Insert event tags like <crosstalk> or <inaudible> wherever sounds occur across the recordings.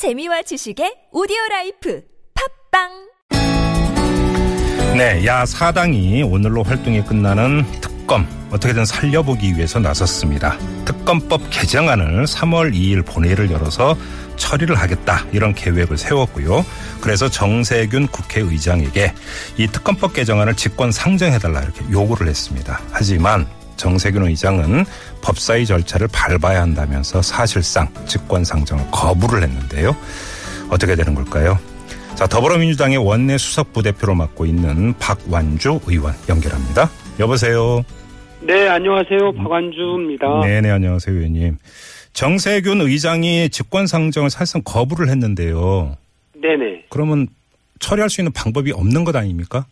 재미와 지식의 오디오 라이프 팟빵 네, 야 4당이 오늘로 활동이 끝나는 특검 어떻게든 살려보기 위해서 나섰습니다. 특검법 개정안을 3월 2일 본회의를 열어서 처리를 하겠다 이런 계획을 세웠고요. 그래서 정세균 국회의장에게 이 특검법 개정안을 직권 상정해달라 이렇게 요구를 했습니다. 하지만 정세균 의장은 법사위 절차를 밟아야 한다면서 사실상 직권 상정을 거부를 했는데요. 어떻게 되는 걸까요? 자, 더불어민주당의 원내 수석 부대표로 맡고 있는 박완주 의원 연결합니다. 여보세요. 네, 안녕하세요. 박완주입니다. 네 네, 안녕하세요, 의원님. 정세균 의장이 직권 상정을 사실상 거부를 했는데요. 네네. 그러면 처리할 수 있는 방법이 없는 것 아닙니까?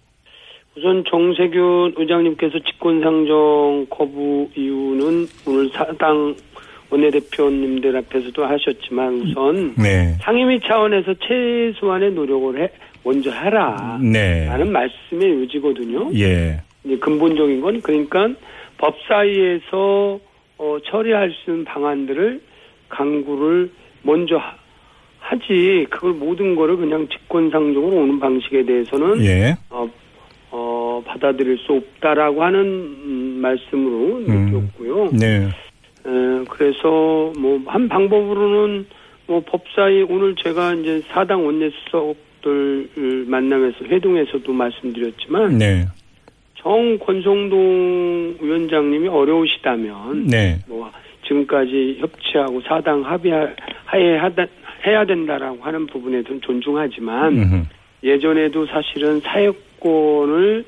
우선 정세균 의장님께서 직권상정 거부 이유는 오늘 사당 원내대표님들 앞에서도 하셨지만 우선 네. 상임위 차원에서 최소한의 노력을 해 먼저 하라. 네. 라는 말씀의 요지거든요. 예. 이제 근본적인 건 그러니까 법사위에서 어, 처리할 수 있는 방안들을 강구를 먼저 하, 하지 그걸 모든 거를 그냥 직권상정으로 오는 방식에 대해서는 예. 받아들일 수 없다라고 하는 음, 말씀으로 음. 느꼈고요. 네. 에, 그래서 뭐 한 방법으로는 뭐 법사위 오늘 제가 이제 사당 원내수석들 만나면서 회동에서도 말씀드렸지만 네. 정 권성동 위원장님이 어려우시다면 네. 뭐 지금까지 협치하고 사당 합의하에 해야 된다라고 하는 부분에 좀 존중하지만 음흠. 예전에도 사실은 사회권을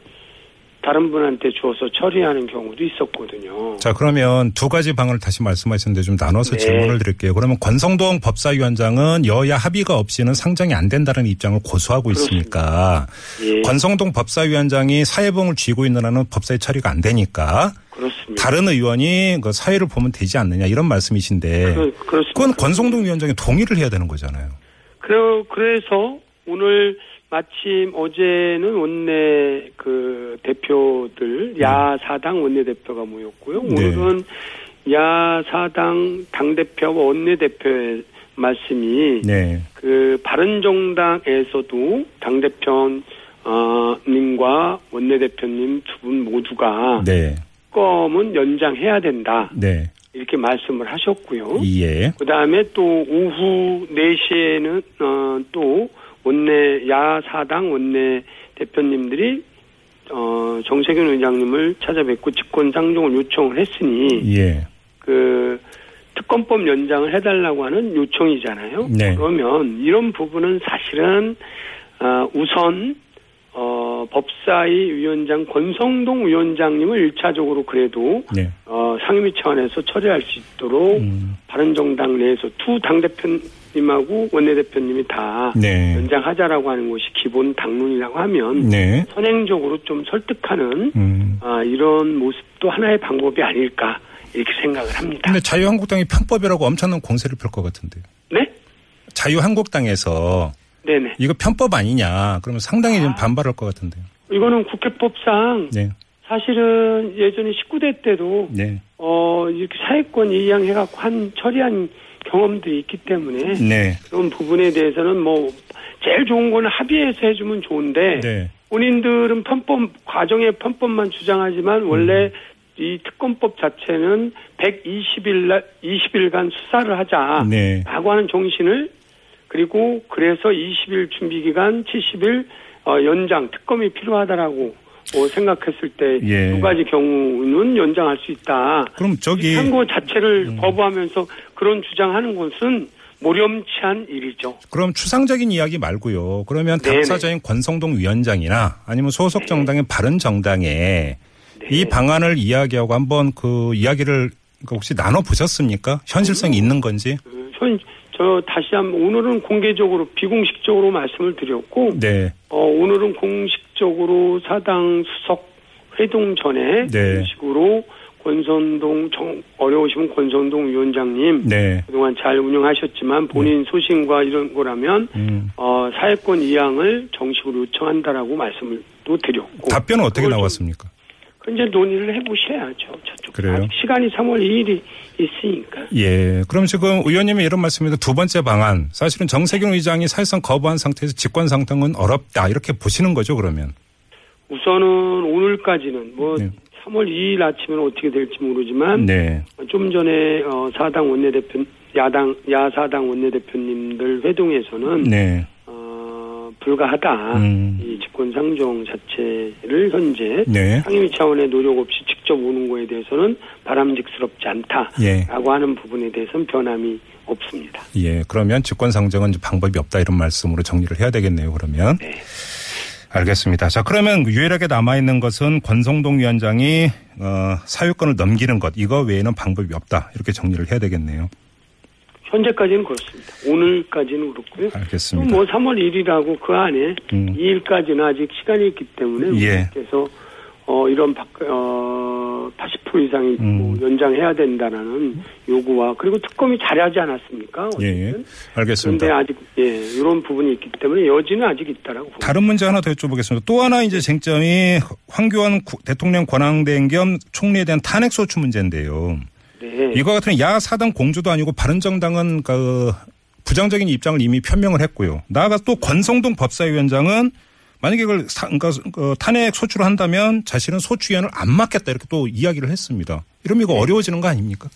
다른 분한테 주어서 처리하는 경우도 있었거든요. 자, 그러면 두 가지 방을 다시 말씀하셨는데 좀 나눠서 네. 질문을 드릴게요. 그러면 권성동 법사위원장은 여야 합의가 없이는 상정이 안 된다는 입장을 고수하고 그렇습니다. 있으니까 예, 권성동 법사위원장이 사회봉을 쥐고 있는 한은 법사위 처리가 안 되니까 그렇습니다. 다른 의원이 그 사회를 보면 되지 않느냐 이런 말씀이신데 그. 그건 권성동 위원장이 동의를 해야 되는 거잖아요. 그래, 그래서 오늘 마침 어제는 원내 그 대표들 야사당 원내 대표가 모였고요. 네. 오늘은 야사당 당 대표와 원내 대표의 말씀이 네. 그 바른정당에서도 당 대표 어, 님과 원내 대표님 두 분 모두가 네. 특검은 연장해야 된다 네. 이렇게 말씀을 하셨고요. 예. 그 다음에 또 오후 4시에는, 어, 또 원내, 야 사당 원내 대표님들이, 어, 정세균 의장님을 찾아뵙고 직권상정을 요청을 했으니, 예. 그, 특검법 연장을 해달라고 하는 요청이잖아요. 네. 그러면 이런 부분은 사실은, 어, 우선, 어, 법사위 위원장 권성동 위원장님을 1차적으로 그래도, 네. 어, 상임위 차원에서 처리할 수 있도록 음. 바른정당 내에서 두 당대표님하고 원내대표님이 다 네. 연장하자라고 하는 것이 기본 당론이라고 하면 네. 선행적으로 좀 설득하는 음. 아, 이런 모습도 하나의 방법이 아닐까 이렇게 생각을 합니다. 근데 자유한국당이 편법이라고 엄청난 공세를 펼 것 같은데요. 네? 자유한국당에서 네네. 이거 편법 아니냐. 그러면 상당히 좀 아. 반발할 것 같은데요. 이거는 국회법상 네. 사실은 예전에 19대 때도 네. 어, 이렇게 사회권 이양해갖고 한 처리한 경험들이 있기 때문에 네. 그런 부분에 대해서는 뭐 제일 좋은 거는 합의해서 해주면 좋은데 네. 본인들은 편법 과정의 편법만 주장하지만 원래 음. 이 특검법 자체는 120일 날 20일간 수사를 하자라고 네. 하는 정신을 그리고 그래서 20일 준비 기간 70일 어, 연장 특검이 필요하다라고 어, 생각했을 때두 예. 가지 경우는 연장할 수 있다. 그럼 저기 선거 자체를 음. 거부하면서 그런 주장하는 것은 모렴치한 일이죠. 그럼 추상적인 이야기 말고요. 그러면 네네. 당사자인 권성동 위원장이나 아니면 소속 정당인 바른 정당에 네. 이 방안을 이야기하고 한번 그 이야기를 그 혹시 나눠 보셨습니까? 현실성이 있는 건지? 그, 현, 저 다시 한번 오늘은 공개적으로 비공식적으로 말씀을 드렸고 네. 어, 오늘은 공식적으로 사당 수석 회동 전에 네. 이런 식으로 권선동 정, 어려우시면 권선동 위원장님 네. 그동안 잘 운영하셨지만 본인 소신과 이런 거라면 음. 어, 사회권 이양을 정식으로 요청한다라고 말씀을 또 드렸고 답변은 어떻게 나왔습니까? 그 이제 논의를 해보셔야죠. 그래요? 아직 시간이 3월 2일이 있으니까. 예. 그럼 지금 의원님의 이런 말씀인데 두 번째 방안 사실은 정세균 의장이 사실상 거부한 상태에서 직권 상정은 어렵다 이렇게 보시는 거죠 그러면. 우선은 오늘까지는 뭐 네. 3월 2일 아침에는 어떻게 될지 모르지만 네. 좀 전에 어, 사당 원내대표 야당 야사당 원내대표님들 회동에서는 네. 어, 불가하다. 음. 이 직권 상정 자체를 현재 네. 상임위 차원의 노력 없이 직접 오는 거에 대해서는 바람직스럽지 않다라고 예. 하는 부분에 대해서는 변함이 없습니다. 예. 그러면 직권 상정은 방법이 없다 이런 말씀으로 정리를 해야 되겠네요 그러면. 네. 알겠습니다. 자, 그러면 유일하게 남아있는 것은 권성동 위원장이, 어, 사유권을 넘기는 것, 이거 외에는 방법이 없다. 이렇게 정리를 해야 되겠네요. 현재까지는 그렇습니다. 오늘까지는 그렇고요. 알겠습니다. 또뭐 3월 1일하고 그 안에 음. 2일까지는 아직 시간이 있기 때문에 예. 그래서 어 이런 바, 어, 80% 이상이 음. 뭐 연장해야 된다라는 요구와 그리고 특검이 잘하지 않았습니까? 예, 예. 어쨌든. 알겠습니다. 그런데 아직 예 이런 부분이 있기 때문에 여지는 아직 있다라고. 다른 문제 하나 더 여쭤보겠습니다. 또 하나 이제 쟁점이 황교안 구- 대통령 권한대행 겸 총리에 대한 탄핵소추 문제인데요. 네. 이거 같은 야 사당 공주도 아니고 바른정당은 그 부정적인 입장을 이미 표명을 했고요. 나아가 또 권성동 법사위원장은 만약에 이걸 사- 그러니까 그 탄핵 소추를 한다면 자신은 소추위원을 안 맡겠다 이렇게 또 이야기를 했습니다. 이러면 네. 이거 어려워지는 거 아닙니까?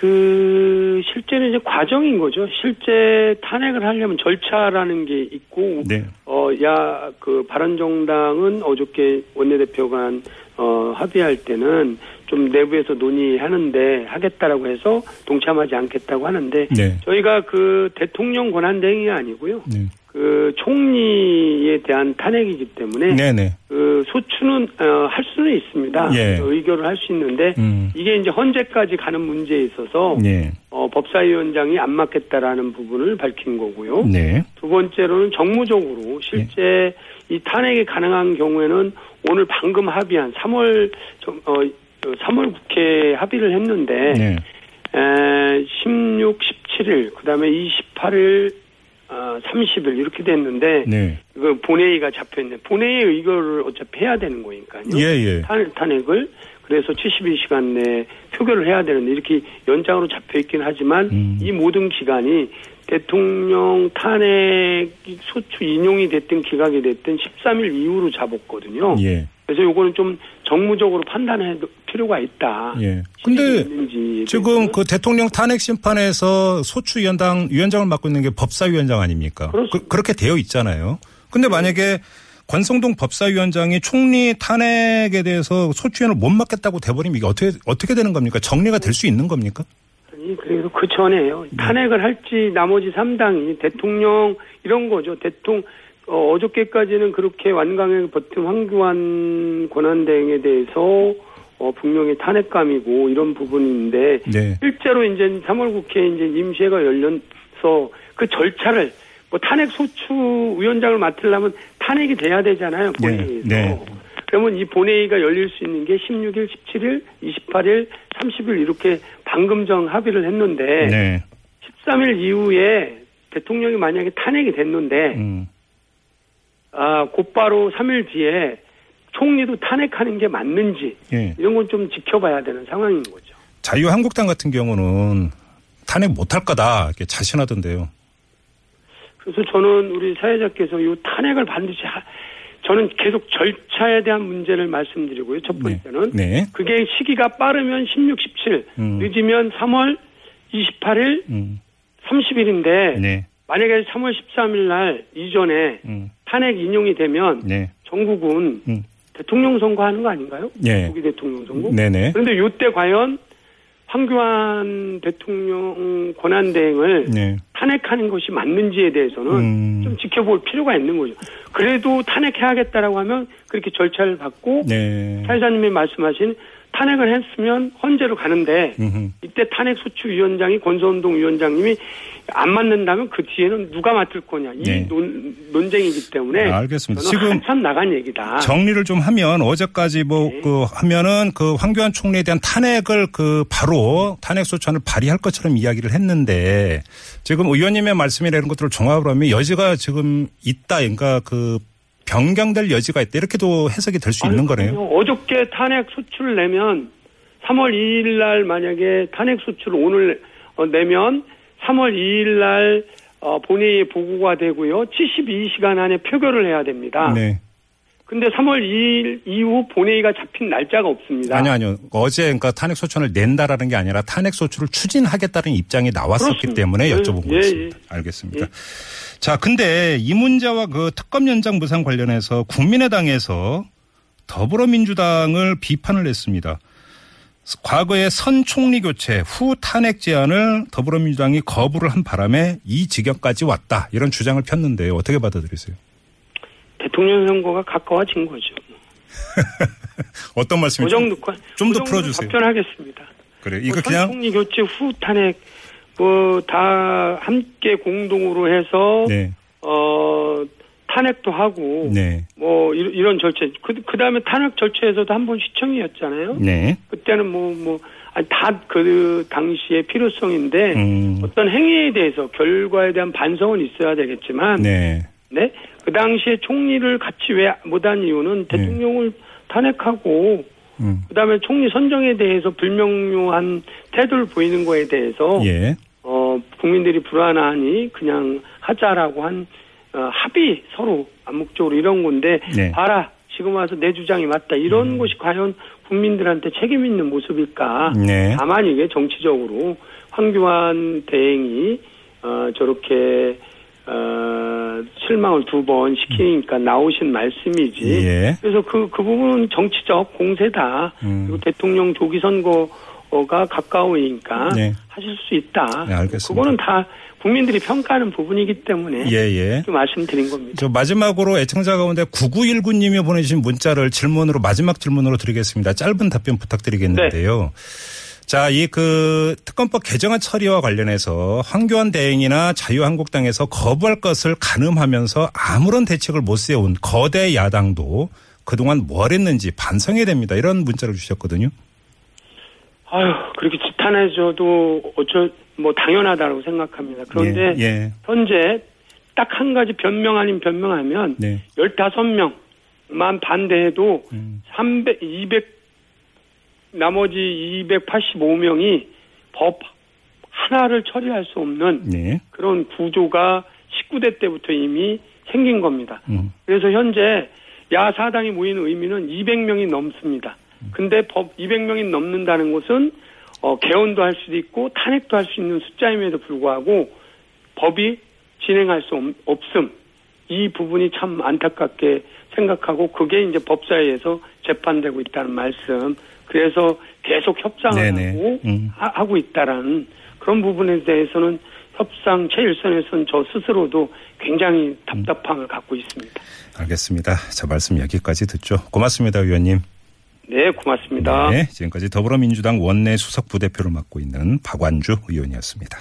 그 실제는 이제 과정인 거죠. 실제 탄핵을 하려면 절차라는 게 있고 네. 어야 그 바른정당은 어저께 원내대표가 어 합의할 때는 좀 내부에서 논의하는데 하겠다라고 해서 동참하지 않겠다고 하는데 네. 저희가 그 대통령 권한 대행이 아니고요. 네. 그 총리에 대한 탄핵이기 때문에 네네. 그 소추는 어, 할 수는 있습니다. 예. 의결을 할 수 있는데 음. 이게 이제 헌재까지 가는 문제에 있어서 네. 어, 법사위원장이 안 맡겠다라는 부분을 밝힌 거고요. 네. 두 번째로는 정무적으로 실제 이 탄핵이 가능한 경우에는 오늘 방금 합의한 3월 정- 어, 3월 국회 합의를 했는데 네. 에, 16, 17일 그다음에 28일 어, 30일 이렇게 됐는데 네. 그 본회의가 잡혀 있네. 본회의 의결을 어차피 해야 되는 거니까요. 예, 예. 탄, 탄핵을 그래서 72시간 내에 표결을 해야 되는데 이렇게 연장으로 잡혀 있긴 하지만 음. 이 모든 기간이 대통령 탄핵 소추 인용이 됐든 기각이 됐든 13일 이후로 잡았거든요. 예. 그래서 요거는 좀 정무적으로 판단할 필요가 있다. 예. 근데 지금. 그 대통령 탄핵 심판에서 소추 위원장 위원장을 맡고 있는 게 법사위원장 아닙니까? 그렇습니다. 그, 렇게 되어 있잖아요. 근데 만약에 권성동 법사위원장이 총리 탄핵에 대해서 소추위원을 못 맡겠다고 돼버리면 이게 어떻게 어떻게 되는 겁니까? 정리가 될 수 있는 겁니까? 아니 그래도 그 전에요. 네. 탄핵을 할지 나머지 3당이 대통령 이런 거죠. 대통령 어, 어저께까지는 그렇게 완강하게 버틴 황교안 권한대행에 대해서 어, 분명히 탄핵감이고 이런 부분인데 네. 실제로 이제 3월 국회 이제 임시회가 열려서 그 절차를 뭐 탄핵 소추 위원장을 맡으려면 탄핵이 돼야 되잖아요 네, 본회의에서. 네. 그러면 이 본회의가 열릴 수 있는 게 16일, 17일, 28일, 30일 이렇게 방금 전 합의를 했는데 네. 13일 이후에 대통령이 만약에 탄핵이 됐는데 음. 아 곧바로 3일 뒤에 총리도 탄핵하는 게 맞는지 예. 이런 건 좀 지켜봐야 되는 상황인 거죠. 자유한국당 같은 경우는 탄핵 못할 거다 이렇게 자신하던데요. 그래서 저는 우리 사회자께서 이 탄핵을 반드시 하, 저는 계속 절차에 대한 문제를 말씀드리고요. 첫 번째는 네. 그게 시기가 빠르면 16, 17, 음. 늦으면 3월 28일, 음. 30일인데 네. 만약에 3월 13일 날 이전에 음. 탄핵 인용이 되면 네. 전국은 음. 대통령 선거하는 거 아닌가요? 예. 조기 대통령 선거. 네네. 그런데 이때 과연 황교안 대통령 권한 대행을 네. 탄핵하는 것이 맞는지에 대해서는 음. 좀 지켜볼 필요가 있는 거죠. 그래도 탄핵해야겠다라고 하면 그렇게 절차를 받고 네. 사회자님이 말씀하신 탄핵을 했으면 헌재로 가는데 음흠. 이때 탄핵 소추 위원장이 권선동 위원장님이 안 맞는다면 그 뒤에는 누가 맡을 거냐 이 네. 논, 논쟁이기 때문에 아, 알겠습니다. 지금 한참 나간 얘기다. 정리를 좀 하면 어제까지 뭐 네. 그 하면은 그 황교안 총리에 대한 탄핵을 그 바로 탄핵 소추안을 발의할 것처럼 이야기를 했는데 지금 의원님의 말씀이나 이런 것들을 종합을 하면 여지가 지금 있다. 그러니까 그 변경될 여지가 있다 이렇게도 해석이 될 수 있는 거네요. 어저께 탄핵 소추를 내면 3월 2일 날 만약에 탄핵 소추를 오늘 어, 내면 3월 2일 날 어, 본회의에 보고가 되고요. 72시간 안에 표결을 해야 됩니다. 네. 근데 3월 2일 이후 본회의가 잡힌 날짜가 없습니다. 아니요, 아니요. 어제 그러니까 탄핵 소추안을 낸다라는 게 아니라 탄핵 소추를 추진하겠다는 입장이 나왔었기 그렇습니다. 때문에 예, 여쭤본 예, 거였습니다. 예. 알겠습니다. 자, 근데 이 문제와 그 특검 연장 무상 관련해서 국민의당에서 더불어민주당을 비판을 했습니다. 과거에 선 총리 교체 후 탄핵 제안을 더불어민주당이 거부를 한 바람에 이 지경까지 왔다 이런 주장을 폈는데요. 어떻게 받아들이세요? 대통령 선거가 가까워진 거죠. <laughs> 어떤 그 말씀이죠? 정도 좀더 그 풀어주세요. 답변하겠습니다. 그래 이거 뭐 그냥 총리 교체 후 탄핵 뭐 다 함께 공동으로 해서 네, 어 탄핵도 하고 네, 뭐 이런, 절차. 그 그다음에 탄핵 절차에서도 한 번 시청이었잖아요. 네, 그때는 뭐 뭐 다 그 당시의 필요성인데 음, 어떤 행위에 대해서 결과에 대한 반성은 있어야 되겠지만 네, 네. 그 당시에 총리를 같이 왜 못한 이유는 대통령을 탄핵하고 음, 그다음에 총리 선정에 대해서 불명료한 태도를 보이는 거에 대해서 예, 어 국민들이 불안하니 그냥 하자라고 한 어, 합의 서로 암묵적으로 이런 건데 네. 봐라 지금 와서 내 주장이 맞다 이런 것이 과연 국민들한테 책임 있는 모습일까? 네, 다만 이게 정치적으로 황교안 대행이 어, 저렇게 어, 실망을 두 번 시키니까 나오신 말씀이지. 예. 그래서 그, 그 부분은 정치적 공세다. 음. 그리고 대통령 조기 선거 가 가까우니까 네. 하실 수 있다. 네, 알겠습니다. 그거는 다 국민들이 평가하는 부분이기 때문에 예, 예. 말씀드린 겁니다. 저 마지막으로 애청자 가운데 9919님이 보내주신 문자를 질문으로 마지막 질문으로 드리겠습니다. 짧은 답변 부탁드리겠는데요. 자, 이 그 특검법 개정안 처리와 관련해서 황교안 대행이나 자유한국당에서 거부할 것을 가늠하면서 아무런 대책을 못 세운 거대 야당도 그동안 뭘 했는지 반성해야 됩니다. 이런 문자를 주셨거든요. 아유, 그렇게 지탄해줘도 어쩔, 뭐 당연하다고 생각합니다. 그런데 예, 예. 현재 딱 한 가지 변명 아닌 변명하면 네. 15명만 반대해도 음. 300, 200 나머지 285명이 법 하나를 처리할 수 없는 네. 그런 구조가 19대 때부터 이미 생긴 겁니다. 음. 그래서 현재 야사당이 모이는 의미는 200명이 넘습니다. 근데 법 200명이 넘는다는 것은 어, 개헌도 할 수도 있고 탄핵도 할 수 있는 숫자임에도 불구하고 법이 진행할 수 없- 없음. 이 부분이 참 안타깝게 생각하고 그게 이제 법사위에서 재판되고 있다는 말씀. 그래서 계속 협상을 네네. 하고 음. 하- 하고 있다라는 그런 부분에 대해서는 협상 최일선에서는 저 스스로도 굉장히 답답함을 갖고 있습니다. 알겠습니다. 자, 말씀 여기까지 듣죠. 고맙습니다, 의원님. 네, 고맙습니다. 네, 지금까지 더불어민주당 원내 수석 부대표를 맡고 있는 박완주 의원이었습니다.